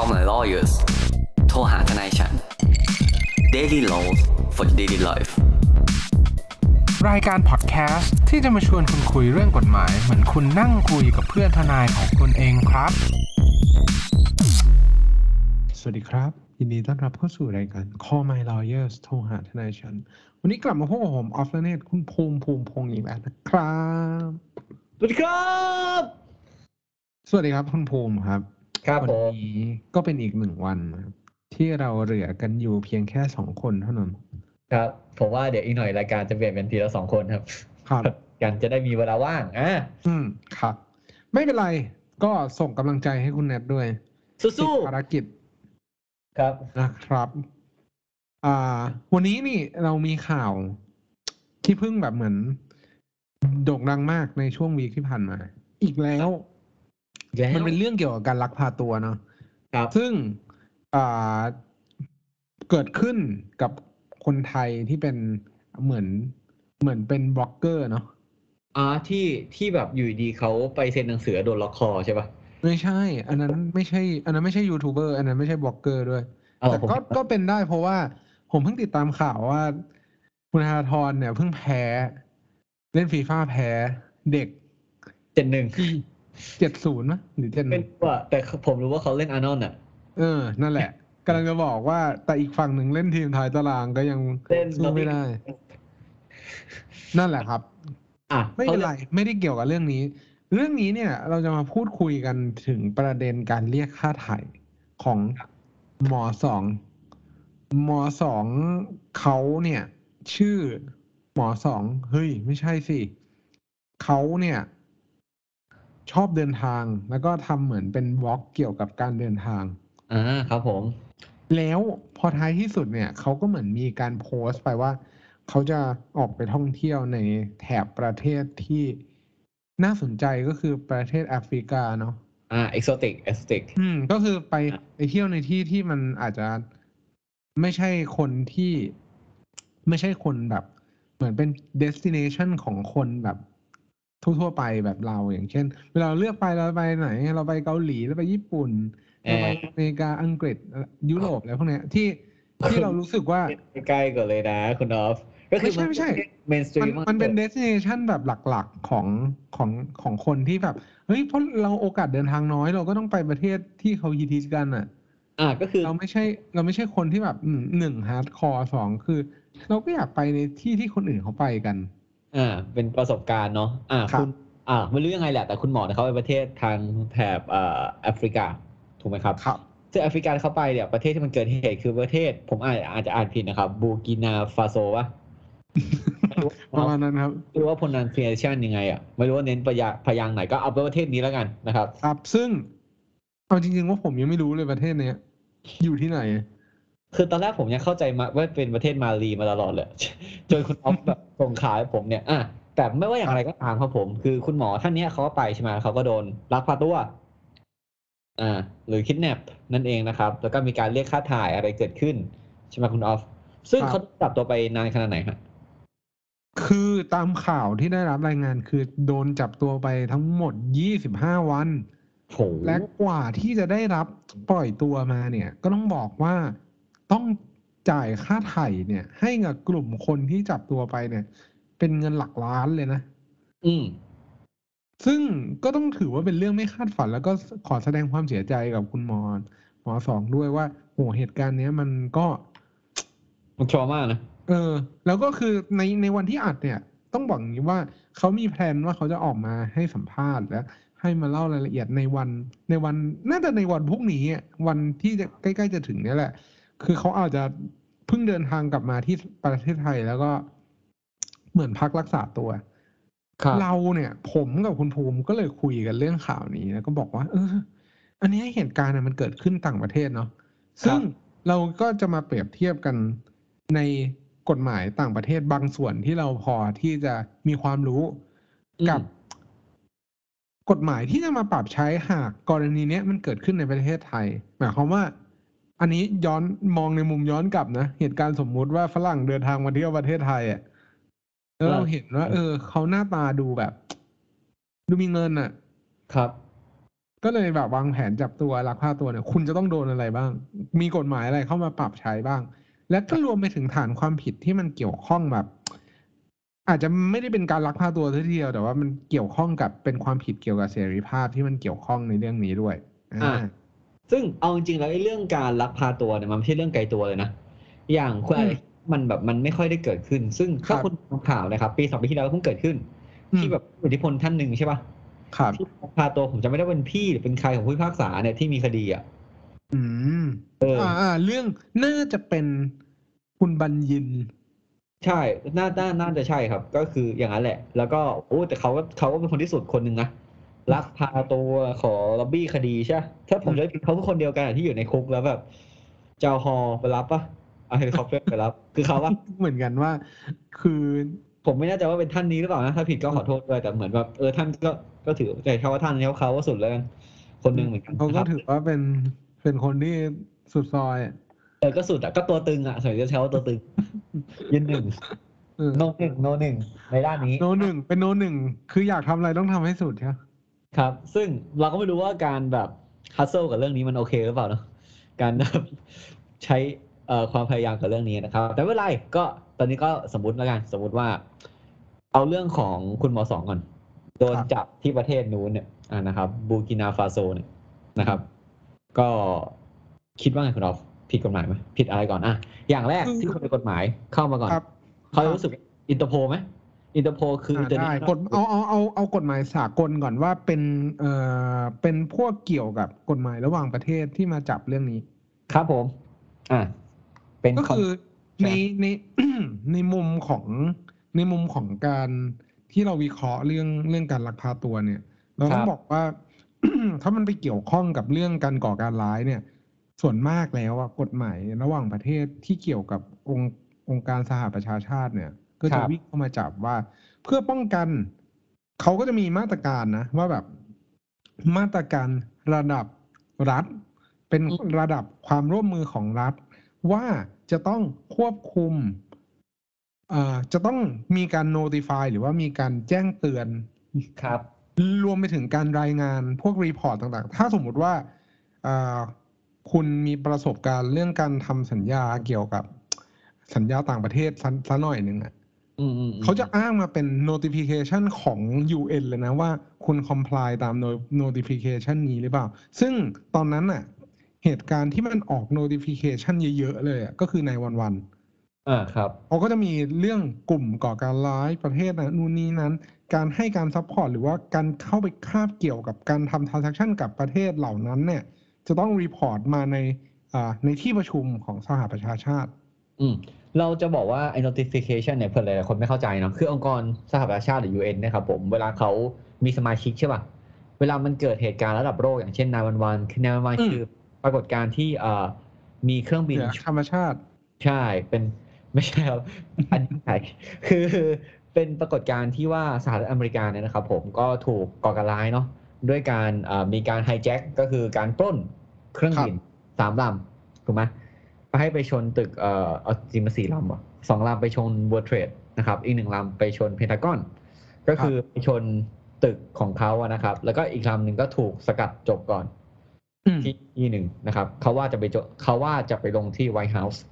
Call my lawyers โทรหาทนายฉัน Daily Laws for daily life รายการพอดแคสต์ที่จะมาชวนคุณคุยเรื่องกฎหมาย เหมือนคุณนั่งคุยกับเพื่อนทนายของคุณเองครับ สวัสดีครับ ยินดีต้อนรับเข้าสู่รายการ Call My Lawyers โทรหาทนายฉัน วันนี้กลับมาพบกับผมออฟและเนตคุณภูมิภูมิพงษ์อีกแล้วนะครับ สวัสดีครับ สวัสดีครับคุณภูมิครับ ครับวันผมนี้ก็เป็นอีกหนึ่งวันนะครับที่เราเหลือกันอยู่เพียงแค่สองคนเท่านั้น ครับ ผมว่าเดี๋ยวอีกหน่อยรายการจะเปลี่ยนเป็นทีละสองคนครับ ครับ กันจะได้มีเวลาว่างอะอืมครับ ไม่เป็นไร ก็ส่งกำลังใจให้คุณแนทด้วยสู้ติดภารกิจๆครับ นะครับ อ่า วันนี้นี่เรามีข่าวที่เพิ่งแบบเหมือนโด่งดังมากในช่วง week ที่ผ่านมา อีกแล้วแล้ว มันเป็นเรื่องเกี่ยวกับการลักพาตัวเนาะครับซึ่งอ่าเกิดขึ้นกับคนไทยที่เป็นเหมือนเหมือนเป็นบล็อกเกอร์เนาะอ่าที่ที่แบบอยู่ดีเขาไปเซ็นหนังสือโดนล็อกคอใช่ป่ะไม่ใช่ อันนั้นไม่ใช่ อันนั้นไม่ใช่ยูทูบเบอร์อันนั้นไม่ใช่บล็อกเกอร์ด้วยเออแต่ผมก็ก็เป็นได้เพราะว่าผมเพิ่งติดตามข่าวว่า คุณธนาธรเนี่ยเพิ่งแพ้ เล่นฟีฟ่าแพ้เด็กเจ็ดหนึ่งที่ เจ็ดศูนย์มั้ยหรือเจ็ดหเป็นนึ่งว่าแต่ผมรู้ว่าเขาเล่นอาร์นอนอะ เออ นั่นแหละกำลังจะบอกว่าแต่อีกฝั่งหนึ่งเล่นทีมท้ายตารางก็ยังเล่นสู้ไม่ได้ นั่นแหละครับอะไม่เป็นไรไม่ได้เกี่ยวกับเรื่องนี้ เรื่องนี้เนี่ย เราจะมาพูดคุยกันถึงประเด็นการเรียกค่าไถ่ของหมอสองหมอสองเขาเนี่ย ชื่อหมอสองเฮ้ย ไม่ใช่สิเขาเนี่ย ชอบเดินทาง แล้วก็ทำเหมือนเป็นวอล์กเกี่ยวกับการเดินทางอ่าครับผม แล้วพอท้ายที่สุดเนี่ยเขาก็เหมือนมีการโพสต์ไปว่าเขาจะออกไปท่องเที่ยวในแถบประเทศที่น่าสนใจก็คือประเทศแอฟริกาเนาะอ่า exotic exoticอืมก็คือไปไปเที่ยวในที่ที่มันอาจจะไม่ใช่คนที่ ไม่ใช่คนแบบ เหมือนเป็น destination ของคนแบบ ทั่วๆไปแบบเราอย่างเช่น เวลาเราเลือกไปเราไปไหน เราไปเกาหลีเราไปญี่ปุ่นเราไปอเมริกาอังกฤษยุโรปอะไรพวกเนี้ยที่ที่เรารู้สึกว่าใกล้ๆก่อนเลยนะคุณออฟก็คือไม่ใช่ไม่ใช่เมนสตรีมันมมันเป็น destination แบบหลักๆของของของคนที่แบบเฮ้ยเพราะเราโอกาสเดินทางน้อย เราก็ต้องไปประเทศที่เขาฮิตๆกันอะ อ่าก็คือเราไม่ใช่เราไม่ใช่คนที่แบบอืมหนึ่ง hardcore สองคือ เราก็อยากไปในที่ที่คนอื่นเขาไปกัน อ่าเป็นประสบการณ์เนาะอ่าครับคุณอ่าไม่รู้ยังไงแหละแต่คุณหมอเนี่ยเขาไปประเทศทางแถบอ่าแอฟริกาถูกไหมครับครับซึ่งแอฟริกาที่เขาไปเนี่ยประเทศที่มันเกิดเหตุคือประเทศ ผมอาจอาจจะอ่านผิดนะครับบูร์กินาฟาโซวะไม่รู้ประมาณนั้นครับไม่รู้ว่า pronunciation ยังไงอะไม่รู้ว่าเน้นพยางพยางค์ไหนก็เอาไปนประเทศนี้แล้วกันนะครับ ครับ ซึ่งเอาจริงๆว่าผมยังไม่รู้เลยประเทศเนี้ยอยู่ที่ไหน คือตอนแรกผมยังเข้าใจมาว่าเป็นประเทศมาลีมาตลอดเลยจนคุณออฟแบบส่งขายผมเนี่ยอะแต่ไม่ว่าอย่างไรก็ตามครับผม คือคุณหมอท่านเนี้ยเขาก็ไปใช่ไหมเขาก็โดนลักพาตัวอ่าหรือคิดแนปนั่นเองนะครับ แล้วก็มีการเรียกค่าถ่ายอะไรเกิดขึ้นใช่ไหมคุณออฟ ซึ่งครับเขาจับตัวไปนานขนาดไหนฮะคือตามข่าวที่ได้รับรายงานคือโดนจับตัวไปทั้งหมด25วันโหและกว่าที่จะได้รับปล่อยตัวมาเนี่ย ก็ต้องบอกว่า ต้องจ่ายค่าไถ่เนี่ย ให้กับกลุ่มคนที่จับตัวไปเนี่ย เป็นเงินหลักล้านเลยนะ อืม ซึ่งก็ต้องถือว่าเป็นเรื่องไม่คาดฝัน แล้วก็ขอแสดงความเสียใจกับคุณหมอหมอสองด้วยว่าโหเหตุการณ์เนี้ยมันก็มันทรมานะเออ แล้วก็คือในในวันที่อัดเนี่ย ต้องบอกอย่างนี้ว่าเขามีแพลนว่าเขาจะออกมาให้สัมภาษณ์และให้มาเล่ารายละเอียดในวันในวันน่าจะในวันพรุ่งนี้อะวันที่จะใกล้ๆจะถึงเนี่ยแหละ คือเขาอาจจะเพิ่งเดินทางกลับมาที่ประเทศไทยแล้วก็เหมือนพักรักษาตัวครับเราเนี่ย ผมกับคุณภูมิก็เลยคุยกันเรื่องข่าวนี้แล้วก็บอกว่า เออ อันนี้เหตุการณ์น่ะมันเกิดขึ้นต่างประเทศเนาะซึ่งเราก็จะมาเปรียบเทียบกันในกฎหมายต่างประเทศบางส่วนที่เราพอที่จะมีความรู้กับ กฎหมายที่จะมาปรับใช้หากกรณีเนี้ยมันเกิดขึ้นในประเทศไทย หมายความว่า อันนี้ย้อนมองในมุมย้อนกลับนะ เหตุการณ์สมมุติว่าฝรั่งเดินทางมาเที่ยวประเทศไทยอะแล้วเราเห็นว่า เออเขาหน้าตาดูแบบ ดูมีเงินอะ ครับก็ก็เลยแบบวางแผนจับตัวลักพาตัวเนี่ย คุณจะต้องโดนอะไรบ้าง มีกฎหมายอะไรเข้ามาปรับใช้บ้าง และก็รวมไปถึงฐานความผิดที่มันเกี่ยวข้องแบบ อาจจะไม่ได้เป็นการลักพาตัวทีเดียว แต่ว่ามันเกี่ยวข้องกับเป็นความผิดเกี่ยวกับเสรีภาพที่มันเกี่ยวข้องในเรื่องนี้ด้วย อ่า ซึ่งเอาจริงๆแล้วไอ้เรื่องการลักพาตัวเนี่ยมันไม่ใช่เรื่องไกลตัวเลยนะ อย่างคุณอาจจะมันแบบมันไม่ค่อยได้เกิดขึ้น ซึ่งถ้าคุณดูข่าวนะครับ ปีสองปีที่แล้วเพิ่งเกิดขึ้น ที่แบบผู้อิทธิพลท่านหนึ่งใช่ปะครับที่ลักพาตัวผมจะไม่ได้เป็นพี่หรือเป็นใครของผู้พิพากษาเนี่ยที่มีคดีอะอืมเอออ่าอ่า เรื่องน่าจะเป็นคุณบัญญิน ใช่น่าน่าน่าจะใช่ครับ ก็คืออย่างนั้นแหละ แล้วก็โอ้แต่เขาก็เขาก็เป็นคนที่สุดคนหนึ่งนะ ลักพาตัวขอล็อบบี้คดีใช่ปะถ้าผมจะไม่ผิดเขาคือคนเดียวกันอะที่อยู่ในคุกแล้วแบบเจ้าฮอไปรับปะเอาเฮลิคอปเตอร์ไปรับ คือเขาว่าเหมือนกันว่า คือผมไม่แน่ใจว่าเป็นท่านนี้หรือเปล่านะถ้าผิดก็ขอโทษด้วยแต่เหมือนแบบเออท่านก็ก็ถือแต่เขาว่าท่านนี้เขาว่าสุดแล้วกันคนหนึ่งเหมือนกันเขาก็นะครับถือว่าเป็นเป็นคนที่สุดซอยอะเออก็สุดอะก็ตัวตึงอะสมัยจะใช้ว่าตัวตึงยืนหนึ่งเออโนหนึ่งโนหนึ่งในด้านนี้โนหนึ่งเป็นโนหนึ่งคืออยากทำอะไรต้องทำให้สุดใช่ไหม ครับ ซึ่งเราก็ไม่รู้ว่าการแบบฮัสเซิลกับเรื่องนี้มันโอเคหรือเปล่าเนอะการแบบใช้เอ่อความพยายามกับเรื่องนี้นะครับ แต่ไม่เป็นไรก็ตอนนี้ก็สมมติแล้วกันสมมติว่า เอาเรื่องของคุณหมอสองก่อนโดนจับที่ประเทศนู้นเนี่ยอ่านะครับบูกินาฟาโซเนี่ยนะครับ ก็คิดว่าไงคุณออฟผิดกฎหมายไหมผิดอะไรก่อนอะอย่างแรกที่คนผิดกฎหมายเข้ามาก่อนครับเขารู้สึกอินเตอร์โพไหม อินเตอร์โพคืออ่าอินเตอร์เน็ได้ตกฎเอาเอาเอาเอากฎหมายสากลก่อนว่าเป็นเอ่อเป็นพวกเกี่ยวกับกฎหมายระหว่างประเทศที่มาจับเรื่องนี้ ครับผม อ่าเป็นก็คือใช่ในในในมุมของในมุมของการที่เราวิเคราะห์เรื่องเรื่องการลักพาตัวเนี่ย เราต้องบอกว่าถ้ามันไปเกี่ยวข้องกับเรื่องการก่อการร้ายเนี่ย ส่วนมากแล้วอะกฎหมายระหว่างประเทศที่เกี่ยวกับองค์องค์การสหประชาชาติเนี่ย ก็จะวิ่งเข้ามาจับว่า เพื่อป้องกันเขาก็จะมีมาตรการนะ ว่าแบบมาตรการระดับรัฐ เป็นระดับความร่วมมือของรัฐ ว่าจะต้องควบคุมเอ่อจะต้องมีการ notify หรือว่ามีการแจ้งเตือนครับ รวมไปถึงการรายงานพวก report ต่างๆ ถ้าสมมุติว่าเอ่อคุณมีประสบการณ์เรื่องการทำสัญญาเกี่ยวกับสัญญาต่างประเทศสักสักหน่อยหนึ่งอะอืมอืมอืม เขาจะอ้างมาเป็น notification ของ UN เลยนะว่าคุณ comply ตาม no- notification นี้หรือเปล่า ซึ่งตอนนั้นน่ะ เหตุการณ์ที่มันออก notification เยอะๆเลยอะก็คือในวันวันๆอ่าครับเขาก็จะมีเรื่องกลุ่มก่อการร้ายประเทศนะนู่นนี่นั่น การให้การ support หรือว่าการเข้าไปคาบเกี่ยวกับการทำ transaction กับประเทศเหล่านั้นเนี่ย จะต้องรีพอร์ตมาในอ่าในที่ประชุมของสหประชาชาติ อืม เราจะบอกว่าไอ้ notification เนี่ยเพื่อนหลายๆคนไม่เข้าใจเนาะคือองค์กรสหประชาชาติหรือ UN เนะครับผมเวลาเขามีสมาชิกใช่ป่ะเวลามันเกิดเหตุการณ์ระดับโลกอย่างเช่นนาวันวันคือนาวันวันอืมคือปรากฏการณ์ที่เอ่อมีเครื่องบินเหนือธรรมชาติใช่เป็นไม่ใช่ครับอันนี้ใช่คือเป็นปรากฏการณ์ที่ว่าสหรัฐอเมริกาเนี่ยนะครับผมก็ถูกก่อการร้ายเนาะด้วยการเอ่อมีการ hijack ก็คือการปล้นเครื่องบินสามลำถูกไหม ไปให้ไปชนตึกเอ่อเอาจริงมาสี่ลำอะสองลำไปชน World Trade นะครับอีกหนึ่งลำไปชน Pentagon ก็คือไปชนตึกของเขาอะนะครับ แล้วก็อีกลำหนึ่งก็ถูกสกัดจบก่อนอืมที่ที่หนึ่งนะครับเขาว่าจะไปจเขาว่าจะไปลงที่ White House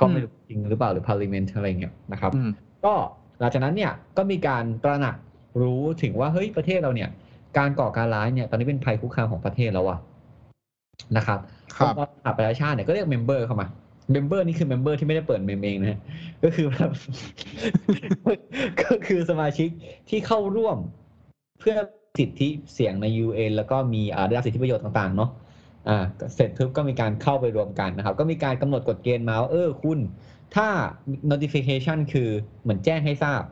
ก็ไม่รู้จริงหรือเปล่าหรือ parliament อะไรเงี้ยนะครับอืมก็หลังจากนั้นเนี่ยก็มีการตระหนักรู้ถึงว่าเฮ้ยประเทศเราเนี่ย การก่อการร้ายเนี่ย ตอนนี้เป็นภัยคุกคามของประเทศแล้วอะ นะครับครับองค์กสหประชาชาติเนี่ยก็เรียก member เข้ามา member นี่คือ member ที่ไม่ได้เปิดเมมเองนะฮะก็คือแบบก็คือสมาชิกที่เข้าร่วมเพื่อสิทธิเสียงใน UN แล้วก็มีอ่าได้รับสิทธิประโยชน์ต่างๆเนาะอ่าเสร็จปุ๊บก็มีการเข้าไปรวมกันนะครับ ก็มีการกำหนดกฎเกณฑ์มาว่าเออคุณ ถ้า notification คือเหมือนแจ้งให้ทราบ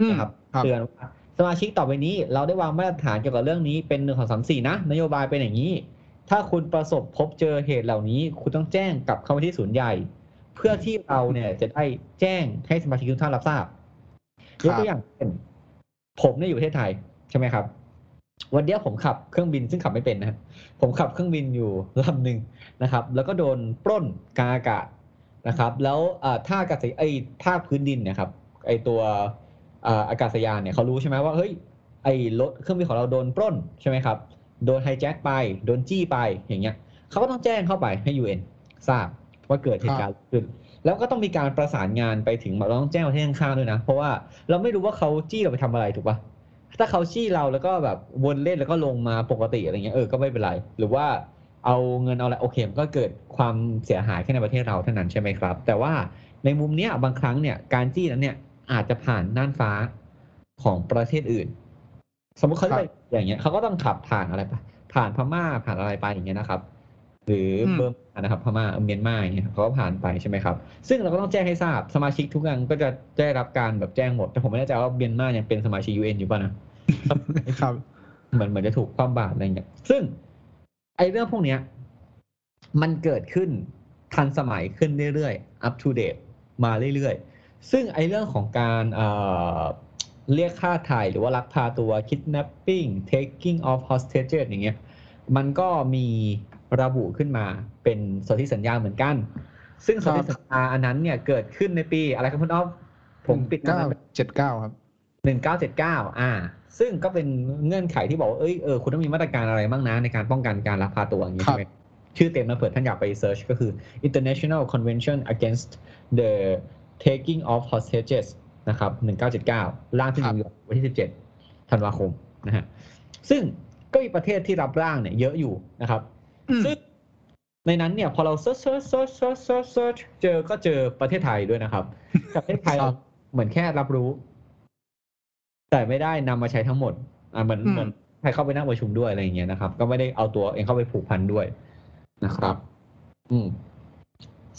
อืมนะครับครับเตือนว่าสมาชิกต่อไปนี้ เราได้วางมาตรฐานเกี่ยวกับเรื่องนี้เป็นหนึ่งของสามสี่นะ นโยบายเป็นอย่างนี้ ถ้าคุณประสบพบเจอเหตุเหล่านี้ คุณต้องแจ้งกับเข้าไปที่ศูนย์ใหญ่ เพื่อที่เราเนี่ยจะได้แจ้งให้สมาชิกทุกท่านรับทราบยกตัวอย่างเช่นผมเนี่ยอยู่ประเทศไทยใช่ไหมครับ วันเดียวผมขับเครื่องบินซึ่งขับไม่เป็นนะครับผมขับเครื่องบินอยู่ลำหนึ่งนะครับ แล้วก็โดนปล้นกลางอากาศนะครับ แล้วท่าอากาศไอ้ภาพื้นดินเนะครับ ไอ้ตัวเอ่ออากาศยานเนี่ยเขารู้ใช่ไหมว่าเฮ้ยไอ้รถเครื่องบินของเราโดนปล้นใช่ไหมครับ โดนไฮแจ็คไป โดนจี้ไปอย่างเงี้ยเขาก็ต้องแจ้งเข้าไปให้ UN ทราบว่าเกิดเหตุการณ์ขึ้น แล้วก็ต้องมีการประสานงานไปถึงเราต้องแจ้งประเทศข้างๆด้วยนะ เพราะว่าเราไม่รู้ว่าเขาจี้เราไปทำอะไรถูกปะถ้าเขาจี้เราแล้วก็แบบวนเล่นแล้วก็ลงมาปกติอะไรเงี้ยเออก็ไม่เป็นไร หรือว่าเอาเงินเอาอะไรโอเคมันก็เกิดความเสียหายแค่ในประเทศเราเท่านั้นใช่ไหมครับ แต่ว่าในมุมเนี้ยบางครั้งเนี่ยการจี้นั้นเนี่ยอาจจะผ่านน่านฟ้าของประเทศอื่น สมมติเขาไป อย่างเงี้ยเขาก็ต้องขับผ่านอะไรไปผ่านพม่าผ่านอะไรไปอย่างเงี้ยนะครับ หรืออมเบอร์มานะครับพม่าเมียนมาอย่างเงี้ยเขาก็ผ่านไปใช่ไหมครับ ซึ่งเราก็ต้องแจ้งให้ทราบสมาชิกทุกอย่างก็จะได้รับการแบบแจ้งหมด แต่ผมไม่แน่ใจว่าเมียนมายังเป็นสมาชิก UN อยู่ป่ะนะครับเหมือนเหมือนจะถูกคว่ำบาตรอะไรเงี้ยซึ่งไอ้เรื่องพวกเนี้ย มันเกิดขึ้นทันสมัยขึ้นเรื่อยๆ up to date มาเรื่อยๆ ซึ่งไอ้เรื่องของการ เอ่อเรียกค่าไถ่หรือว่าลักพาตัว kidnapping taking of hostages อย่างเงี้ยมันก็มีระบุขึ้นมาเป็นสนธิสัญญาเหมือนกัน ซึ่งสนธิสัญญาอันนั้นเนี่ยเกิดขึ้นในปีอะไรครับคุณอ๊อฟผมปิดหน้าเก้านั้นเจ็ดเก้าครับหนึ่งเก้าเจ็ดเก้าอ่า ซึ่งก็เป็นเงื่อนไขที่บอกว่าเอ้ยเออคุณต้องมีมาตรการอะไรบ้างนะในการป้องกันการลักพาตัวอย่างนี้ครัใช่บไหมชื่อเต็มนะเผื่อท่านอยากไป search ก็คือ International Convention Against the Taking of Hostages นะครับ1979 ร่างที่นิวยอร์กวันที่ 17 ธันวาคมนะฮะซึ่งก็มีประเทศที่รับร่างเนี่ยเยอะอยู่นะครับอืมซึ่งในนั้นเนี่ยพอเรา search search search search search searchเจอก็เจอประเทศไทยด้วยนะครับแต่ประเทศไทยครัเราบเหมือนแค่รับรู้ แต่ไม่ได้นำมาใช้ทั้งหมด อ่าเหมือนอืมเหมือนใครเข้าไปนั่งประชุมด้วยอะไรอย่างเงี้ยนะครับ ก็ไม่ได้เอาตัวเองเข้าไปผูกพันด้วยนะครับ อืม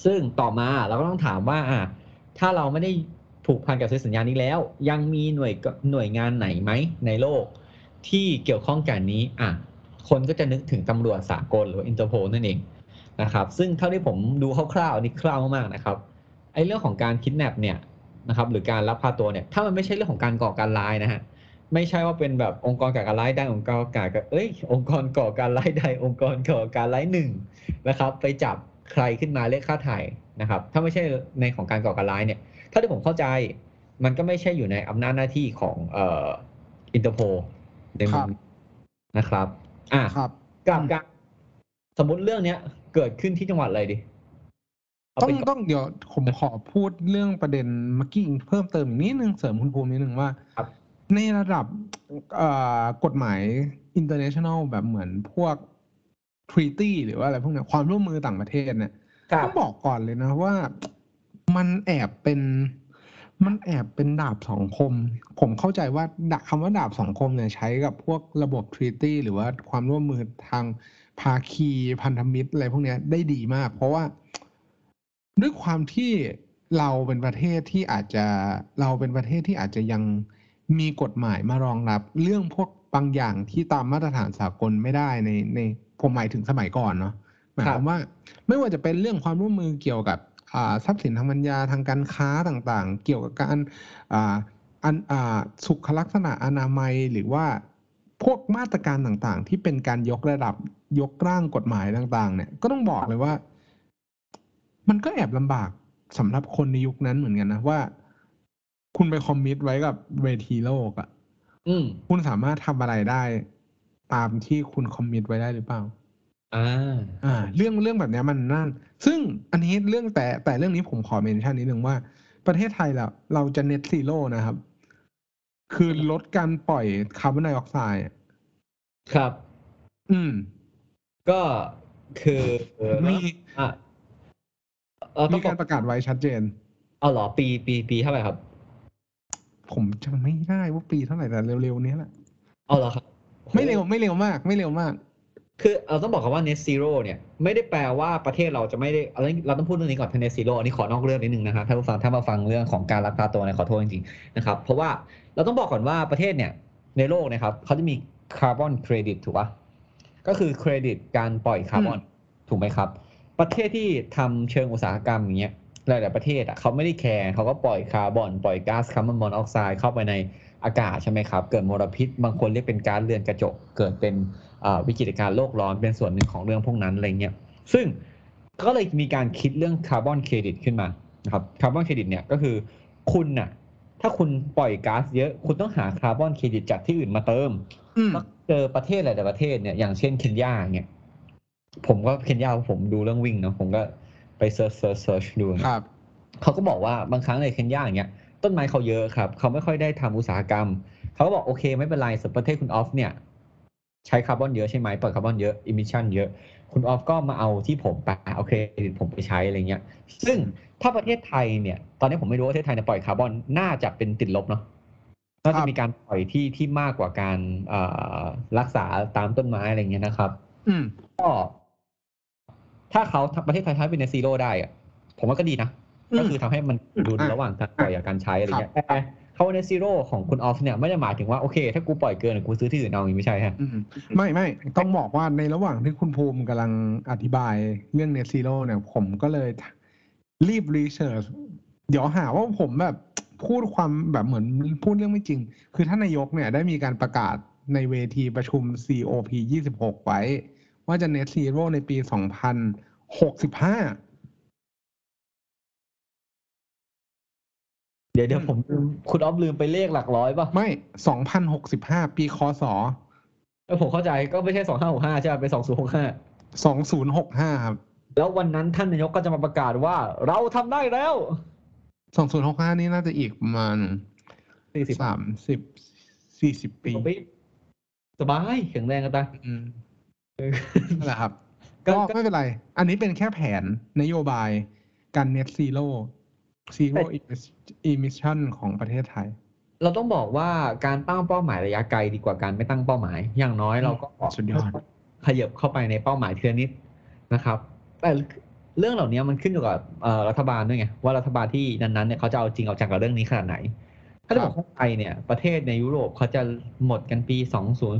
ซึ่งต่อมาเราก็ต้องถามว่า อะถ้าเราไม่ได้ ผูกพันกับสัญญานี้แล้ว ยังมีหน่วยหน่วยงานไหนไหมในโลก ที่เกี่ยวข้องกับนี้อะคนก็จะนึกถึงตำรวจสากลหรืออินเตอร์โพนั่นเองนะครับ ซึ่งเท่าที่ผมดูคร่าวๆนนี้คร่าวมากๆนะครับไอ้เรื่องของการคิดแนปเนี่ยนะครับ หรือการลักพาตัวเนี่ย ถ้ามันไม่ใช่เรื่องของการก่อการร้ายนะฮะไม่ใช่ว่าเป็นแบบองค์กรก่อการร้ายได้องค์กรก่อการเอ้ย องค์กรก่อการร้ายใดองค์กรก่อการร้ายหนึ่งนะครับ ไปจับใครขึ้นมาเรียกค่าไถ่นะครับ ถ้าไม่ใช่ในของการก่อการร้ายเนี่ย ถ้าที่ผมเข้าใจมันก็ไม่ใช่อยู่ในอำนาจหน้าที่ของเอ่ออินเตอร์โพในมุครัมบนะครับ อะครับกลับกันสมมติเรื่องเนี้ย เกิดขึ้นที่จังหวัดอะไรดีเอาต้องเป็นก่อนต้องเดี๋ยวผมขอพูดเรื่องประเด็นเมื่อกี้เพิ่มเติมอีกนิดนึงเสริมคุณภูมินิดนึงว่าครับในระดับเอ่อกฎหมาย international แบบเหมือนพวก treaty หรือว่าอะไรพวกเนี้ยความร่วมมือต่างประเทศเนี่ยครับต้องบอกก่อนเลยนะว่า มันแอบเป็น มันแอบเป็นดาบสองคม ผมเข้าใจว่าดคำว่าดาบสองคมเนี่ยใช้กับพวกระบบ treaty หรือว่าความร่วมมือทางภาคีพันธมิตรอะไรพวกนี้ได้ดีมาก เพราะว่าด้วยความที่เราเป็นประเทศที่อาจจะเราเป็นประเทศที่อาจจะยังมีกฎหมายมารองรับ เรื่องพวกบางอย่างที่ตามมาตรฐานสากลไม่ได้ในในผมหมายถึงสมัยก่อนเนาะหมายความว่า ไม่ว่าจะเป็นเรื่องความร่วมมือเกี่ยวกับ ทรัพย์สินทางปัญญาทางการค้าต่างๆ เกี่ยวกับการอ่าอันอ่าสุขลักษณะอนามัยหรือว่าพวกมาตรการต่างๆ ที่เป็นการยกระดับยกร่างกฎหมายต่าง ๆ เนี่ย ก็ต้องบอกเลยว่า มันก็แอบลำบากสำหรับคนในยุคนั้นเหมือนกันนะว่า คุณไปคอมมิตไว้กับเวทีโลกอะ่ะอืมคุณสามารถทำอะไรได้ ตามที่คุณคอมมิตไว้ได้หรือเปล่า อ่า อ่า เรื่องเรื่องแบบเนี้ยมันนั่น ซึ่งอันนี้เรื่องแต่แต่เรื่องนี้ผมขอเมนชั่นนิดนึงว่า ประเทศไทยเราเราจะเน็ตซีโร่นะครับ คือลดการปล่อยคาร์บอนไดออกไซด์อะครับ อืม ก็คือเออมีอะเราต้มีองบกาอรกประกาศไว้ชัดเจนเอาเหรอ ปีปีปีเท่าไหร่ครับ ผมจำไม่ได้ว่าปีเท่าไหร่แต่เร็วๆเนี้ยแหละเอาเหรอครับ ไม่เร็วไม่เร็วมาก ไม่เร็วมาก คือเราต้องบอกกันว่า net zero เนี่ยไม่ได้แปลว่าประเทศเราจะไม่ได้เอาเราต้องพูดเรื่องนี้ก่อน net zero อันนี้ขอนอกเรื่องนิดนึงนะครับถ้าผู้ฟังถ้ามาฟังเรื่องของการลักพาตัวเนี่ยขอโทษจริงๆนะครับเพราะว่าเราต้องบอกก่อนว่าประเทศเนี่ยในโลกนะครับเขาจะมีคาร์บอนเครดิตถูกปะก็คือเครดิตการปล่อยคาร์บอนถูกไหมครับ ประเทศที่ทำเชิงอุตสาหกรรมอย่างเงี้ยหลายๆประเทศอะเขาไม่ได้แคร์เขาก็ปล่อยคาร์บอนปล่อยก๊าซคาร์บอนมอนอกไซด์เข้าไปใน อากาศใช่ไหมครับ เกิดมลพิษ บางคนเรียกเป็นก๊าซเรือนกระจก เกิดเป็นอ่าวิกฤตการณ์โลกร้อนเป็นส่วนหนึ่งของเรื่องพวกนั้นอะไรเงี้ย ซึ่งก็เลยมีการคิดเรื่องคาร์บอนเครดิตขึ้นมานะครับคาร์บอนเครดิตเนี่ยก็คือคุณน่ะ ถ้าคุณปล่อยก๊าซเยอะ คุณต้องหาคาร์บอนเครดิตจากที่อื่นมาเติมอืมก็เจอประเทศหลายๆประเทศเนี่ยอย่างเช่นเคนยาเนี่ยผมก็เคนยาผมดูเรื่องวิ่งเนาะผมก็ไป search search search ดูเนี่ยครับเขาก็บอกว่าบางครั้งในเคนยาอย่างเงี้ย ต้นไม้เขาเยอะครับ เขาไม่ค่อยได้ทำอุตสาหกรรม เขาก็บอกโอเคไม่เป็นไรสประเทศคุณออฟเนี่ย ใช้คาร์บอนเยอะใช่ไหมปล่อยคาร์บอนเยอะ emission เยอะ คุณออฟก็มาเอาที่ผมไปเอาเครดิตผมไปใช้อะไรเงี้ย ซึ่งถ้าประเทศไทยเนี่ย ตอนนี้ผมไม่รู้ว่าประเทศไทยเนี่ยปล่อยคาร์บอนน่าจะเป็นติดลบเนาะครับน่าจะมีการปล่อยที่ที่มากกว่าการเอ่อรักษาตามต้นไม้อะไรเงี้ยนะครับ อืมก็ถ้าเขาประเทศไทยทำเป็น net zero ได้อะผมว่าก็ดีนะอืม ก็คือทำให้มันดูอะระหว่างการปล่อยกับการใช้อะไรเงี้ยแต่เขา net zero ของคุณออฟเนี่ยไม่ได้หมายถึงว่าโอเค ถ้ากูปล่อยเกินกูซื้อที่อื่นเอาอย่างนี้ไม่ใช่ฮะอืมไม่ไม่ต้องบอกว่าในระหว่างที่คุณภูมิกำลังอธิบายเรื่อง Net Zero เนี่ย ผมก็เลยรีบ research เดี๋ยวหาว่าผมแบบพูดความแบบเหมือนพูดเรื่องไม่จริง คือท่านนายกเนี่ยได้มีการประกาศในเวทีประชุม COP 26 ไว้ ว่าจะ Net Zero ในปี 2065 เดี๋ยวเดี๋ยวผมลืมคุณออฟลืมไปเลขหลักร้อยป่ะไม่2065ปีคศเออผมเข้าใจก็ไม่ใช่สองห้าหกห้าใช่ไหมเป็นสองศูนย์หกห้า2065ครับ แล้ววันนั้นท่านนายกก็จะมาประกาศว่า เราทำได้แล้ว2065นี่น่าจะอีกประมาณสี่สิบสามสิบสี่สิบปีปีสบายแข็งแรงกันตาอืมเออนั่นแหละครับก็ก็ไม่เป็นไร อันนี้เป็นแค่แผนนโยบายการ net zero zero emission ของประเทศไทย เราต้องบอกว่าการตั้งเป้าหมายระยะไกลดีกว่าการไม่ตั้งเป้าหมาย อย่างน้อยเราก็สุดยอดขยับเข้าไปในเป้าหมายทีละนิดนะครับ แต่เรื่องเหล่านี้มันขึ้นอยู่กับเอ่อรัฐบาลด้วยไงว่ารัฐบาลที่นั้นๆเนี่ยเขาจะเอาจริงเอาจังกับเรื่องนี้ขนาดไหน ถ้าจะบอกว่าไทยเนี่ย ประเทศในยุโรปเขาจะหมดกันปี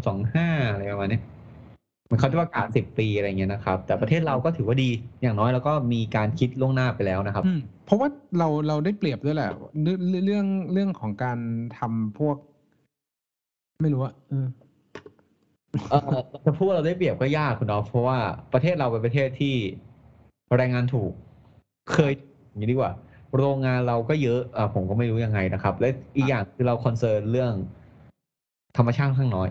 2025 อะไรประมาณเนี้ ยเหมันเขาจะประกาศ10ปีอะไรเงี้ยนะครับ แต่ประเทศเราก็ถือว่าดีอย่างน้อยเราก็มีการคิดล่วงหน้าไปแล้วนะครับอืมเพราะว่าเราเราได้เปรียบด้วยแหละเรื่องเรื่องเรื่องของการทำพวก ไม่รู้อะเออเออจะพูดว่าเราได้เปรียบก็ยากคุณออฟเพราะว่าประเทศเราเป็นประเทศที่แรงงานถูก เคยอย่างนี้ดีกว่า โรงงานเราก็เยอะอ่าผมก็ไม่รู้ยังไงนะครับ และอีกอย่างคือเราคอนเซิร์นเรื่องธรรมชาติค่อนข้างน้อย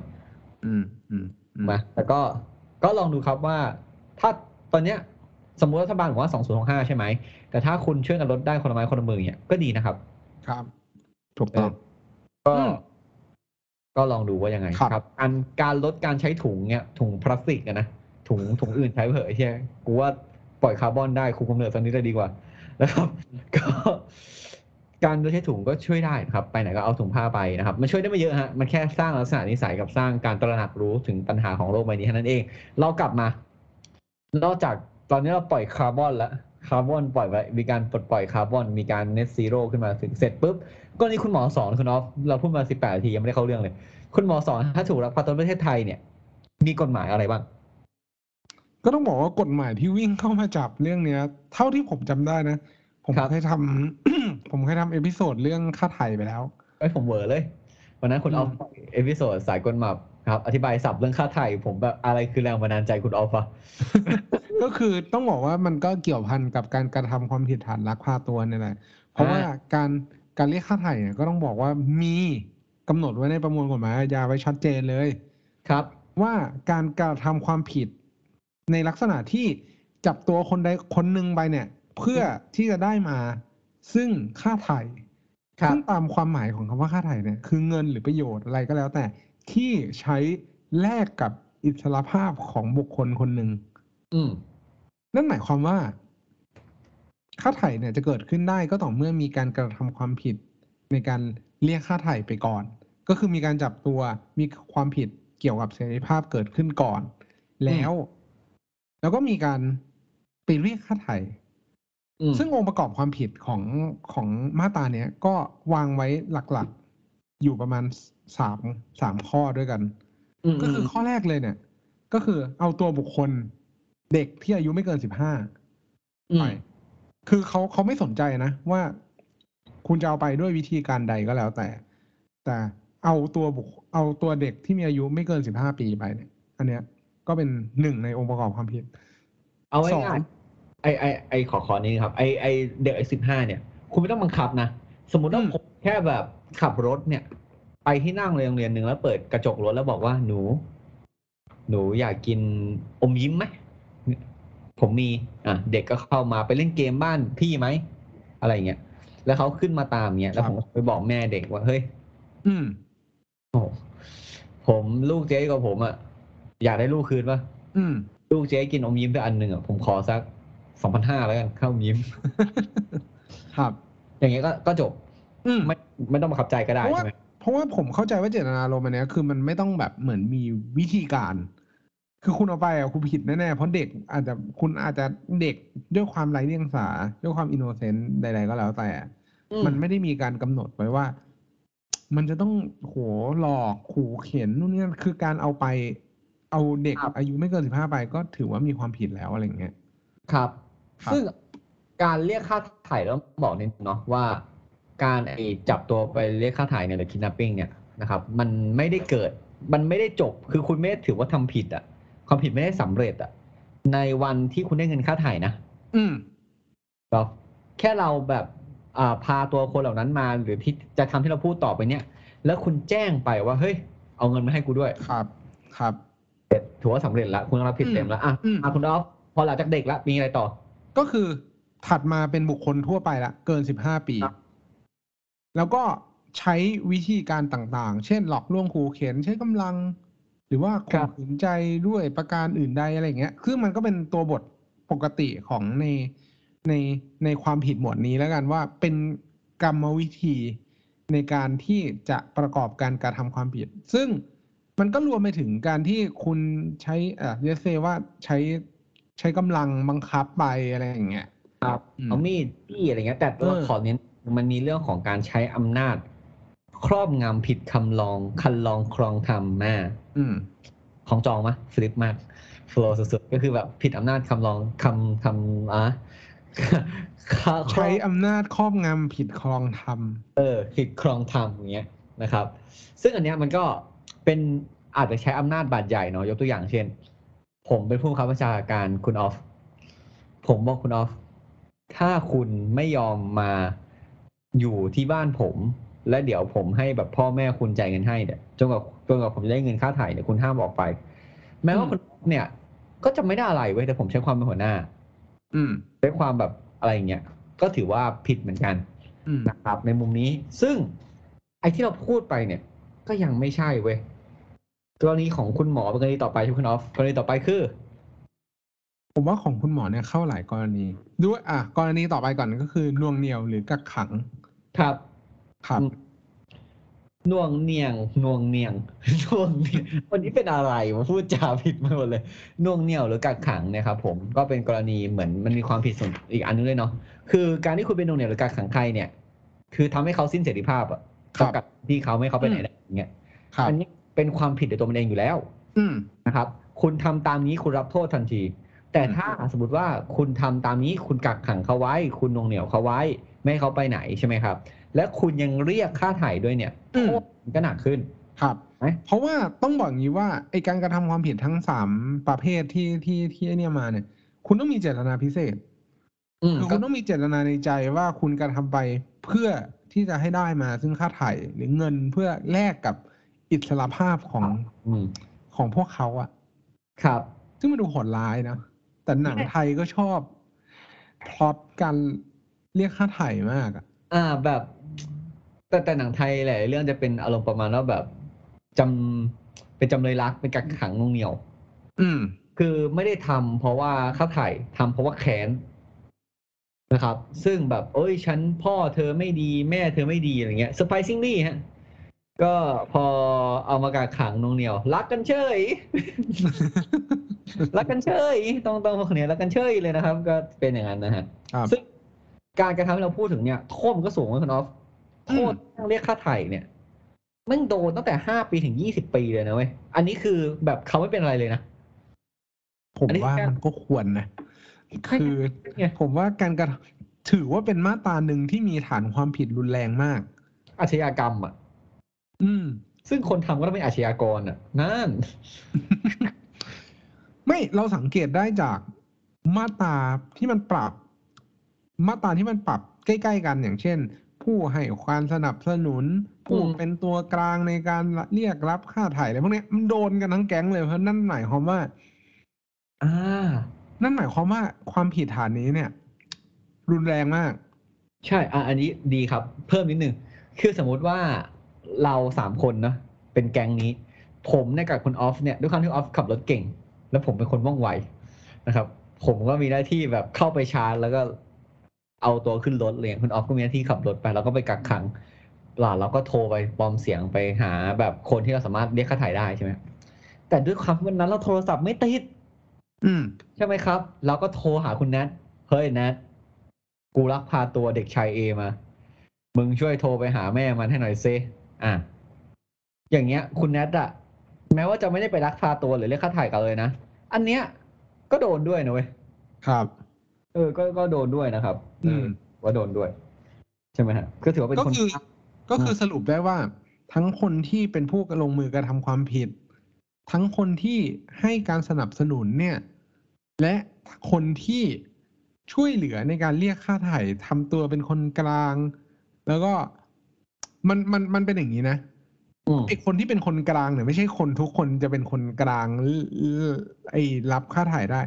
อืมอืมอืมมาแต่ก็ ก็ลองดูครับว่าถ้าตอนเนี้ยสมมติรัฐบาลบอกว่า2065ใช่ไหม แต่ถ้าคุณช่วยกันลดได้คนละไม้คนละมือเนี่ยก็ดีนะครับ ครับ ถูกต้อง ก็อืมก็ลองดูว่ายังไงครับครับการการลดการใช้ถุงเนี่ยถุงพลาสติกอะนะถุงถุงอื่นใช้เถอะใช่ไหมกูว่าปล่อยคาร์บอนได้คุมกำเนิดตอนนี้เลยดีกว่านะครับ ก็ การลดใช้ถุงก็ช่วยได้นะครับ ไปไหนก็เอาถุงผ้าไปนะครับ มันช่วยได้ไม่เยอะฮะ มันแค่สร้างลักษณะนิสัยกับสร้างการตระหนักรู้ถึงปัญหาของโลกใบนี้เท่านั้นเอง เรากลับมา นอกจากตอนนี้เราปล่อยคาร์บอนแล้วคาร์บอนปล่อยไว้ มีการปลดปล่อยคาร์บอน มีการเน t ซีโร่ขึ้นมาถึงเสร็จปุ๊บ ก็นี่คุณหมอสอนคุณออฟเราพูดมาสิบแปดนาทียังไม่ได้เข้าเรื่องเลย คุณหมอสอนถ้าถูกลักพาตัวประเทศไทยเนี่ย มีกฎหมายอะไรบ้าง ก็ต้องบอกว่ากฎหมายที่วิ่งเข้ามาจับเรื่องเนี้ย เท่าที่ผมจำได้นะ ผมครับเคยทำ ผมเคยทำ episode เรื่องค่าไถ่ไปแล้วไอ้ยผมเวอร์เลยวันนั้นคุณออฟอืม episode สายกลหมับครับ อธิบายสับเรื่องค่าไถ่ผมแบบอะไรคือแรงบันดาลใจคุณออฟอะก็คือต้องบอกว่ามันก็เกี่ยวพันกับการกระทำความผิดฐานลักพาตัวเนี่ยแหละเพราะว่าการการเรียกค่าไถ่เนี่ยก็ต้องบอกว่ามีกำหนดไว้ในประมวลกฎหมายอาญาไว้ชัดเจนเลยครับ ว่าการกระทำความผิด ในลักษณะที่จับตัวคนใดคนหนึ่งไปเนี่ย เพื่อที่จะได้มา ซึ่งค่าไถ่ครับซึ่งตามความหมายของคำว่าค่าไถ่เนี่ยคือเงินหรือประโยชน์อะไรก็แล้ว แต่ที่ใช้แลกกับอิสรภาพของบุคคลคนหนึ่งอืมนั่นหมายความว่า ค่าไถ่เนี่ยจะเกิดขึ้นได้ก็ต่อเมื่อมีการกระทำความผิด ในการเรียกค่าไถ่ไปก่อน ก็คือมีการจับตัวมีความผิดเกี่ยวกับเสรีภาพเกิดขึ้นก่อน แล้ว แล้วก็มีการไปเรียกค่าไถ่อืม ซึ่งองค์ประกอบความผิดของของมาตราเนี้ยก็วางไว้หลักๆ อยู่ประมาณสามสามข้อด้วยกันมก็คือข้อแรกเลยเนี่ย ก็คือเอาตัวบุคคลเด็กที่อายุไม่เกินสิบห้าอืไปมคือเขาเขาไม่สนใจนะ ว่าคุณจะเอาไปด้วยวิธีการใดก็แล้วแต่ แต่เอาตัวบุคเอาตัวเด็กที่มีอายุไม่เกินสิบห้าปีไปเนี่ย อันเนี้ยก็เป็นหนึ่งในองค์ประกอบความผิด เอาสองง่ายๆ ไอไอไอขอขอนี้ครับไอไอเด็กไอสิบห้าเนี่ย คุณไม่ต้องบังคับนะ สมมุติว่าอืมผมแค่แบบขับรถเนี่ย ไปที่นั่งเลยโรงเรียนหนึ่งแล้วเปิดกระจกรถแล้วบอกว่าหนู หนูอยากกินอมยิ้มไหมผมมี อะ เด็กก็เข้ามาไปเล่นเกมบ้านพี่ไหม อะไรเงี้ย แล้วเขาขึ้นมาตามเงี้ย แล้วผมก็ไปบอกแม่เด็กว่าเฮ้ย อืมโอ้ผมลูกเจ๊กับผมอะ อยากได้ลูกคืนปะอืม ลูกเจ๊กินอมยิ้มไปอันหนึ่งอะ ผมขอสัก สองพันห้าแล้วกันข้าวอมยิ้ม ครับ อย่างเงี้ยก็ก็จบอืมไม่ไม่ต้องมาขับใจก็ได้เพราะว่าใช่ไหมเพราะว่าผมเข้าใจว่าเจตนารมณ์อันเนี้ยคือมันไม่ต้องแบบเหมือนมีวิธีการ คือคุณเอาไปอะคุณผิดแน่ๆเพราะเด็กอาจจะคุณอาจจะเด็กด้วยความไร้เดียงสาด้วยความอินโนเซนต์ใดๆก็แล้วแต่ อืมันไม่ได้มีการกำหนดไว้ว่า มันจะต้องโหหลอกขู่เข็นนู่นนี่นั่นคือการเอาไป เอาเด็กอายุไม่เกินสิบห้าไปก็ถือว่ามีความผิดแล้วอะไรเงี้ย ครับครับ ซึ่งการเรียกค่าถ่ายแล้วบอกนิดนึงเนาะว่าการไอจับตัวไปเรียกค่าถ่ายเนี่ยหรือ kidnapping เนี่ยนะครับมันไม่ได้เกิดมันไม่ได้จบคือคุณไม่ได้ถือว่าทำผิดอะความผิดไม่ได้สำเร็จอะในวันที่คุณได้เงินค่าถ่ายนะ อืมครับแค่เราแบบอ่าพาตัวคนเหล่านั้นมา หรือที่จะทำที่เราพูดต่อไปเนี่ย แล้วคุณแจ้งไปว่าเฮ้ยเอาเงินมาให้กูด้วยครับ ครับถือว่าสำเร็จแล้วคุณรับผิดเต็มแล้วอะอืมอะคุณออฟพอหลังจากเด็กแล้วมีอะไรต่อ ก็คือถัดมาเป็นบุคคลทั่วไปละเกินสิบห้าปีครับแล้วก็ใช้วิธีการต่างๆ เช่น หลอกลวงขู่เข็นใช้กำลัง หรือว่าข่มขืนใจด้วยประการอื่นใดอะไรอย่างเงี้ย คือมันก็เป็นตัวบทปกติของในในในความผิดหมวดนี้แล้วกันว่าเป็นกรรมวิธีในการที่จะประกอบการกระทำความผิด ซึ่งมันก็รวมไปถึงการที่คุณใช้เอ่อเรียกเซว่าใช้ ใช้กำลังบังคับไปอะไรอย่างเงี้ยครับอืมเอามีดพี่อะไรเงี้ยแต่ตัวเออขอเน้นมันมีเรื่องของการใช้อำนาจ ครอบงำผิดคำลองคันลองครองธรรมมาอืมของจองมะฟลิปมากโฟล์สุดๆก็คือแบบผิดอำนาจคำลองคำคำอะใช้อำนาจครอบงำผิดครองธรรมเออ ผิดครองธรรมอย่างเงี้ยนะครับ ซึ่งอันเนี้ยมันก็เป็นอาจจะใช้อำนาจบาดใหญ่เนาะยกตัวอย่างเช่น ผมเป็นผู้บังคับบัญชาการคุณออฟ ผมบอกคุณออฟ ถ้าคุณไม่ยอมมาอยู่ที่บ้านผม และเดี๋ยวผมให้แบบพ่อแม่คุณจ่ายเงินให้เนี่ยจนกว่าจนกว่าผมจะได้เงินค่าถ่ายเนี่ยคุณห้ามออกไป แม้ว่าอืมคุณออฟเนี่ย ก็จะไม่ได้อะไรเว้ยแต่ผมใช้ความเป็นหัวหน้า อืมใช้ความแบบอะไรอย่างเงี้ยก็ถือว่าผิดเหมือนกันอืมนะครับ ในมุมนี้ ซึ่งไอ้ที่เราพูดไปเนี่ย ก็ยังไม่ใช่เว้ย กรณีของคุณหมอเป็นกรณีต่อไปใช่ไหมคุณออฟกรณีต่อไปคือ ผมว่าของคุณหมอเนี่ยเข้าหลายกรณีด้วยอะกรณีต่อไปก่อนก็คือน่วงเหนียวหรือกักขัง ครับครับอืมน่วงเนียงน่วงเนียงน่วงเนียงวันนี้เป็นอะไรมาพูดจาผิดมาหมดเลยน่วงเหนียวหรือกักขังเนะครับผมก็เป็นกรณีเหมือนมันมีความผิดส่วนอีกอันนึงเลยเนาะคือการที่คุณเป็นน่วงเหนียวหรือกักขังใครเนี่ย คือทำให้เขาสิ้นเสรีภาพอะครับจำกัดที่เขาไม่ให้เขาไปไหนได้อย่างเงี้ยครับอันนี้ เป็นความผิดในตัวมันเองอยู่แล้วอืมนะครับ คุณทำตามนี้คุณรับโทษทันที แต่ถ้าสมมติว่าคุณทำตามนี้คุณกักขังเขาไว้ คุณนวงเหนียวเขาไว้ ไม่ให้เขาไปไหนใช่ไหมครับ และคุณยังเรียกค่าถ่ายด้วยเนี่ยอืมโทษมันก็หนักขึ้นครับไหมเพราะว่าต้องบอกอย่างนี้ว่าไอการกระทำความผิดทั้งสามประเภทที่ที่ที่ไอ้เนี่ยมาเนี่ย คุณต้องมีเจตนาพิเศษอืมคือก็คุณต้องมีเจตนาในใจว่าคุณกระทำไปเพื่อที่จะให้ได้มาซึ่งค่าไถ่หรือเงินเพื่อแลกกับ อิสรภาพของอืมของพวกเขาอะครับ ซึ่งมันดูโหดร้ายนะ แต่หนังไทยก็ชอบพล็อตการเรียกค่าไถ่มากอะอ่าแบบ แต่แต่หนังไทยหลายเรื่องจะเป็นอารมณ์ประมาณว่าแบบจำเป็นจำเลยรักเป็นกักขังนวงเหนียว อืม คือไม่ได้ทำเพราะว่าค่าถ่ายทำเพราะว่าแค้นนะครับ ซึ่งแบบ เอ้ยฉันพ่อเธอไม่ดี แม่เธอไม่ดีอะไรเงี้ย surprisingly ฮะ ก็พอเอามากาขังนวงเหนียว รักกันเฉย รักกันเฉยต้องต้องคนนี้รักกันเฉยเลยนะครับ ก็เป็นอย่างนั้นนะฮะครับซึ่งการกระทำที่เราพูดถึงเนี่ยโทษมันก็สูงนะคุณออฟโทษเรียกค่าไถ่เนี่ยมันโดนตั้งแต่ห้าปีถึงยี่สิบปีเลยนะเว้ยอันนี้คือแบบเขาไม่เป็นอะไรเลยนะผมอันนี้ว่าแค่มันก็ควรนะคือไงผมว่าการกระทำถือว่าเป็นมาตราหนึ่งที่มีฐานความผิดรุนแรงมากอาชญากรรมอะ อืม ซึ่งคนทำก็ต้องเป็นอาชญากรอะ นั่น ไม่เราสังเกตได้จากมาตราที่มันปรับ มาตราที่มันปรับใกล้ๆกันอย่างเช่น ผู้ให้ความสนับสนุน ผู้อืมเป็นตัวกลางในการเรียกรับค่าถ่ายอะไรพวกเนี้ยมันโดนกันทั้งแก๊งเลยเพราะนั่นหมายความว่า อ่า นั่นหมายความว่าความผิดฐานนี้เนี่ย รุนแรงมาก ใช่ อะอันนี้ดีครับ เพิ่มนิดนึงคือสมมุติว่า เราสามคนนะเป็นแก๊งนี้ ผมเนี่ยกับคุณออฟเนี่ยด้วยความที่ออฟขับรถเก่ง แล้วผมเป็นคนว่องไวนะครับ ผมก็มีหน้าที่แบบเข้าไปชาร์จแล้วก็เอาตัวขึ้นรถเลยคุณออฟก็มีหน้าที่ขับรถไป แล้วก็ไปกักขังหล่าเราก็โทรไปปลอมเสียงไปหาแบบคนที่เราสามารถเรียกค่าถ่ายได้ใช่ไหมแต่ด้วยความที่วันนั้นเราโทรศัพท์ไม่ติดอืมใช่ไหมครับ เราก็โทรหาคุณแนทเฮ้ยแนทกูรักพาตัวเด็กชายเอมา มึงช่วยโทรไปหาแม่มันให้หน่อยซิ อะอย่างเงี้ย คุณแนทอะแม้ว่าจะไม่ได้ไปรักพาตัวหรือเรียกค่าถ่ายกันเลยนะ อันเนี้ยก็โดนด้วยนะเว้ย ครับ เออ ก็ก็โดนด้วยนะครับอืมเออว่าโดนด้วย ใช่ไหมฮะก็ถือว่าเป็นก็คนคือ ก็คือสรุปได้ว่า ทั้งคนที่เป็นผู้ลงมือกระทำความผิด ทั้งคนที่ให้การสนับสนุนเนี่ย และคนที่ช่วยเหลือในการเรียกค่าถ่ายทำตัวเป็นคนกลาง แล้วก็ มันมันมันเป็นอย่างนี้นะอืมไอคนที่เป็นคนกลางเนี่ยไม่ใช่คนทุกคนจะเป็นคนกลางเอ่อไอรับค่าถ่ายได้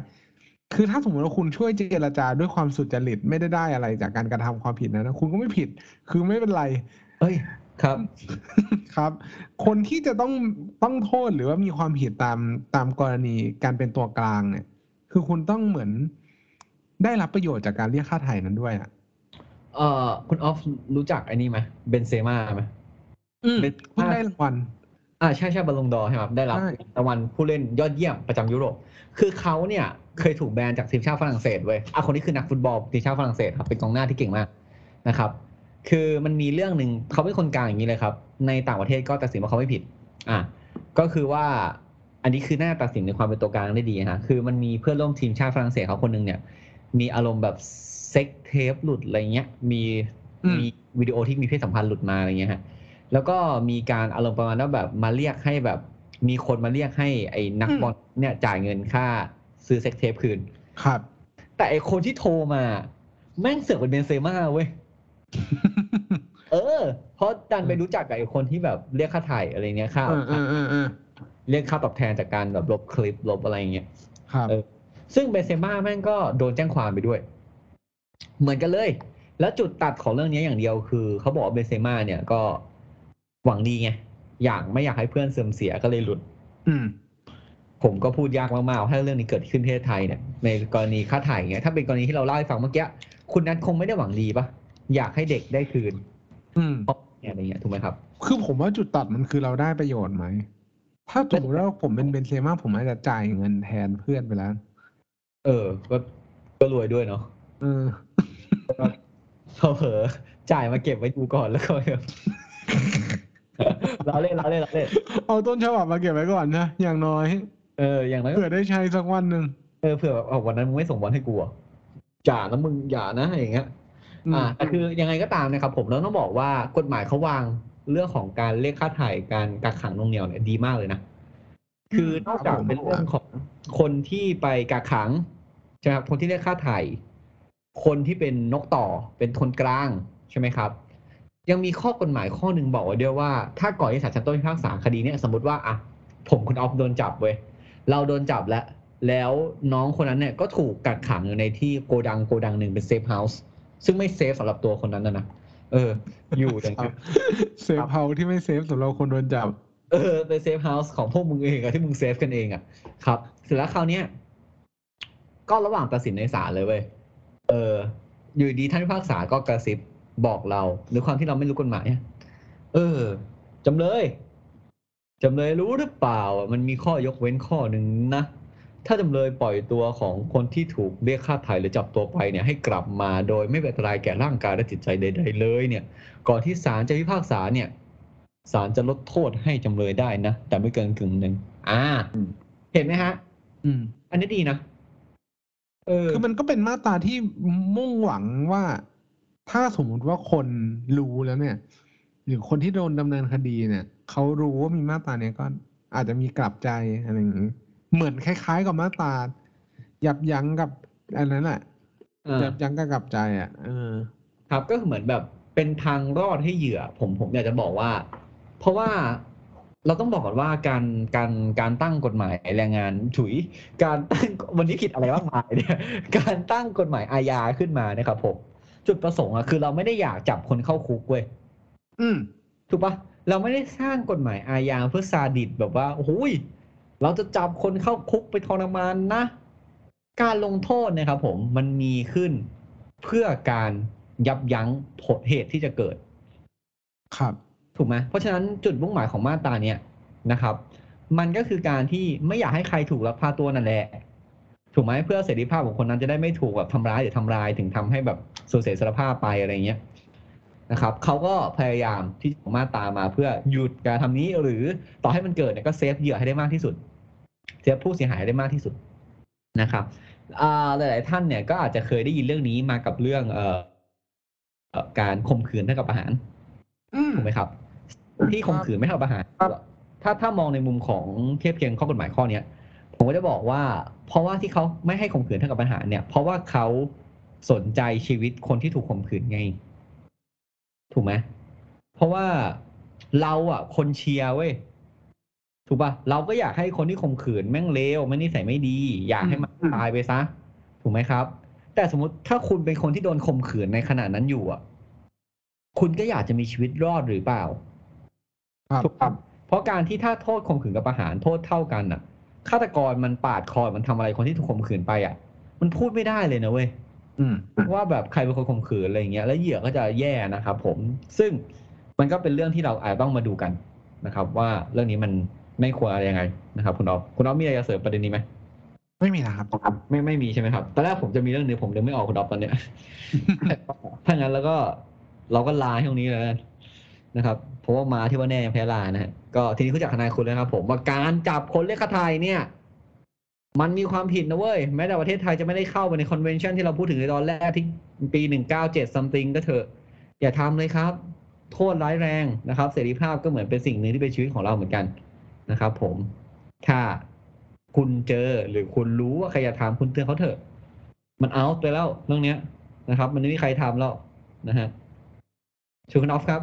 คือถ้าสมมติว่าคุณช่วยเจรจาด้วยความสุจริตไม่ได้ได้อะไรจากการกระทำความผิดนะนะคุณก็ไม่ผิด คือไม่เป็นไร เอ้ยครับครับ คนที่จะต้องต้องโทษหรือว่ามีความผิดตามตามกรณีการเป็นตัวกลางเนี่ย คือคุณต้องเหมือนได้รับประโยชน์จากการเรียกค่าไถ่นั้นด้วยอะ เอ่อคุณออฟรู้จักไอ้นี่ไหมเบนเซม่าไหมอืมเป็นเพิ่งได้รางวัลอ่าใช่ใช่บอลลงดอร์ใช่ไหมครับได้รับใช่รางวัลผู้เล่นยอดเยี่ยมประจำยุโรป คือเขาเนี่ยเคยถูกแบนจากทีมชาติฝรั่งเศสเว้ยอะคนนี้คือนักฟุตบอลทีมชาติฝรั่งเศสครับเป็นกองหน้าที่เก่งมากนะครับ คือมันมีเรื่องหนึ่งเขาเป็นคนกลางอย่างนี้เลยครับ ในต่างประเทศก็ตัดสินว่าเขาไม่ผิด อะก็คือว่าอันนี้คือหน้าตัดสินในความเป็นตัวกลางได้ดีนะฮะคือมันมีเพื่อนร่วมทีมชาติฝรั่งเศสเขาคนหนึ่งเนี่ย มีอารมณ์แบบ เซ็กเทปหลุดอะไรเงี้ยมีอืมมีวิดีโอที่มีเพศสัมพันธ์หลุดมาอะไรเงี้ยฮะแล้วก็มีการอารมณ์ประมาณว่าแบบมาเรียกให้แบบ มีคนมาเรียกให้ไอ้นักบอลเนี่ยจ่ายเงินค่าซื้อเซ็กเทปคืน ครับ แต่ไอ้คนที่โทรมา แม่งเสือกเป็นเบนเซม่าเว้ยเออ เพราะดันไปรู้จักกับไอ้คนที่แบบเรียกค่าถ่ายอะไรเงี้ยค่าเออเออเออเออเรียกค่าตอบแทนจากการแบบลบคลิปลบอะไรเงี้ยครับเออซึ่งเบนเซม่าแม่งก็โดนแจ้งความไปด้วย เหมือนกันเลย แล้วจุดตัดของเรื่องนี้อย่างเดียวคือเขาบอกว่าเบนเซม่าเนี่ยก็หวังดีไงอยากไม่อยากให้เพื่อนเสื่อมเสียก็เลยหลุด อืม ผมก็พูดยากมากๆว่าถ้าเรื่องนี้เกิดขึ้นที่ประเทศไทยเนี่ย ในกรณีค่าถ่ายอย่างเงี้ยถ้าเป็นกรณีที่เราเล่าให้ฟังเมื่อกี้คุณนัทคงไม่ได้หวังดีปะอยากให้เด็กได้คืน อืมเพราะเนี่ยอะไรเงี้ยถูกไหมครับ คือผมว่าจุดตัดมันคือเราได้ประโยชน์ไหม ถ้าสมมติว่าผมเป็นเบนเซม่าผมอาจจะจ่ายเงินแทนเพื่อนไปแล้ว เออ ก็ก็รวยด้วยเนาะ เออเขาเผลอจ่ายมาเก็บไว้ดูก่อนแล้วก็แบบเราเล่นเราเล่นเราเล่นเอาต้นฉบับมาเก็บไว้ก่อนนะอย่างน้อยเอออย่างนั้นก็เผื่อได้ใช้สักวันหนึ่งเออเผื่อแบบเอาวันนั้นมึงไม่ส่งบอลให้กูอะจ่านะมึงอย่านะอย่างเงี้ยอืมอ่าแต่คือยังไงก็ตามนะครับ ผมเราต้องบอกว่ากฎหมายเขาวางเรื่องของการเรียกค่าถ่ายการกักขังหนวงเหนียวเนี่ยดีมากเลยนะคือนอกจากเป็นเรื่องของคนที่ไปกักขังใช่ไหมครับคนที่เรียกค่าถ่าย คนที่เป็นนกต่อเป็นคนกลางใช่ไหมครับ ยังมีข้อกฎหมายข้อหนึ่งบอกไว้ด้วยว่าถ้าก่อนที่ศาลชั้นต้นพิพากษาคดีเนี่ยสมมติว่าอะผมคุณออฟโดนจับเว้ยเราโดนจับแล้ว แล้วน้องคนนั้นเนี่ยก็ถูกกักขังอยู่ในที่โกดังโกดังหนึ่งเป็น safe house ซึ่งไม่ safe สำหรับตัวคนนั้นนะนะเออ อยู่อย่างเงี้ย safe house ที่ไม่ safe สำหรับคนโดนจับ เออเป็น safe house ของพวกมึงเองอะที่มึง safe กันเองอะครับ เสร็จแล้วคราวเนี้ยก็ระหว่างตัดสินในศาลเลยเว้ย เออ อยู่ดีท่านพิพากษาก็กระซิบบอกเราด้วยความที่เราไม่รู้กฎหมายอะเออจำเลยจำเลยรู้หรือเปล่าอะมันมีข้อยกเว้นข้อหนึ่งนะ ถ้าจำเลยปล่อยตัวของคนที่ถูกเรียกค่าไถ่หรือจับตัวไปเนี่ยให้กลับมาโดยไม่เป็นอันตรายแก่ร่างกายและจิตใจใดๆเลยเนี่ย ก่อนที่ศาลจะพิพากษาเนี่ยศาลจะลดโทษให้จำเลยได้นะ แต่ไม่เกินกึ่งหนึ่งอ่าอืมเห็นไหมฮะ อืม อันนี้ดีนะเออ คือมันก็เป็นมาตราที่มุ่งหวังว่าถ้าสมมุติว่าคนรู้แล้วเนี่ย หรือคนที่โดนดำเนินคดีเนี่ยเขารู้ว่ามีมาตราเนี้ยก็อาจจะมีกลับใจอะไรอย่างนี้เหมือนคล้าย ๆ กับมาตรายับยั้งกับอันนั้นแหละอ่ายับยั้งกับกลับใจอะเออ ครับก็เหมือนแบบเป็นทางรอดให้เหยื่อ ผมผมอยากจะบอกว่า เพราะว่า เราต้องบอกก่อนว่าการการการตั้งกฎหมายแรงงานถุย การตั้งวันนี้คิดอะไรมากมายเนี่ยการตั้งกฎหมายอาญาขึ้นมาเนี่ยครับผมจุดประสงค์อะคือเราไม่ได้อยากจับคนเข้าคุกเว้ยอืมถูกปะเราไม่ได้สร้างกฎหมายอาญาเพื่อซาดิสแบบว่าโอ้ยเราจะจับคนเข้าคุกไปทรมานนะ การลงโทษเนะครับผมมันมีขึ้นเพื่อการยับยั้งผลเหตุที่จะเกิด ครับ ถูกไหมเพราะฉะนั้นจุดมุ่งหมายของมาตราเนี่ยนะครับ มันก็คือการที่ไม่อยากให้ใครถูกลักพาตัวนั่นแหละถูกไหมเพื่อเสรีภาพของคนนั้นจะได้ไม่ถูกแบบทำร้ายหรือทำลายถึงทำให้แบบสูญเสียอิสรภาพไปอะไรเงี้ยนะครับเขาก็พยายามที่จะมาตรามาเพื่อหยุดการทำนี้หรือต่อให้มันเกิดเนี่ยก็เซฟเหยื่อให้ได้มากที่สุดเซฟผู้เสียหายให้ได้มากที่สุดนะครับอ่าหลาย ๆ ท่านเนี่ยก็อาจจะเคยได้ยินเรื่องนี้มากับเรื่องเอ่อเอ่อการข่มขืนเท่ากับอาหารอืมถูกไหมครับ ที่ข่มขืนไม่เท่าประหารครับถ้าถ้ามองในมุมของเทียบเคียงข้อกฎหมายข้อเนี้ยผมก็จะบอกว่า เพราะว่าที่เขาไม่ให้ข่มขืนเท่ากับประหารเนี่ย เพราะว่าเขาสนใจชีวิตคนที่ถูกข่มขืนไง ถูกไหมเพราะว่าเราอะ คนเชียร์เว้ยถูกป่ะเราก็อยากให้คนที่ข่มขืนแม่งเลวไม่นิสัยไม่ดี อยากให้มันอืมตายไปซะ ถูกไหมครับ แต่สมมติถ้าคุณเป็นคนที่โดนข่มขืนในขณะนั้นอยู่อะ คุณก็อยากจะมีชีวิตรอดหรือเปล่าครับ ถูกครับเพราะการที่ถ้าโทษข่มขืนกับประหารโทษเท่ากันอะฆาตกรมันปาดคอมันทำอะไรคนที่ถูกข่มขืนไปอะ มันพูดไม่ได้เลยนะเว้ยอืมว่าแบบใครเป็นคนข่มขืนอะไรอย่างเงี้ย แล้วเหยื่อก็จะแย่นะครับผมซึ่งมันก็เป็นเรื่องที่เราอาจจะต้องมาดูกันนะครับ ว่าเรื่องนี้มันไม่ควรอะไรยังไงนะครับ คุณอ๊อฟคุณอ๊อฟมีอะไรจะเสริมประเด็นนี้ไหมไม่มีนะครับไม่ไม่มีใช่ไหมครับตอนแรกผมจะมีเรื่องหนึงผมนึกไม่ออกคุณอ๊อฟตอนเนี้ยถ้างั้นแล้วก็เราก็ลาให้ตรงนี้เลยแล้วกั นะครับเพราะว่ามาที่ว่าแน่ยังแพ้ลานะฮะก็ทีนี้คุณจากทนายคุณแล้วครับ ผมว่าการจับคนเรียกค่าไทยเนี่ย มันมีความผิดนะเว้ยแม้แต่ประเทศไทยจะไม่ได้เข้าไปในคอนเวนชั่นที่เราพูดถึงในตอนแรกที่ปีหนึ่งเก้าเจ็ด something ก็เถอะ อย่าทำเลยครับ โทษร้ายแรงนะครับ เสรีภาพก็เหมือนเป็นสิ่งหนึ่งที่เป็นชีวิตของเราเหมือนกันนะครับ ผมถ้าคุณเจอหรือคุณรู้ว่าใครอยากทำคุณเตือนเขาเถอะ มันเอาไปแล้วเรื่องเนี้ยนะครับ มันไม่มีใครทำแล้วนะฮะชูคุณออฟครับ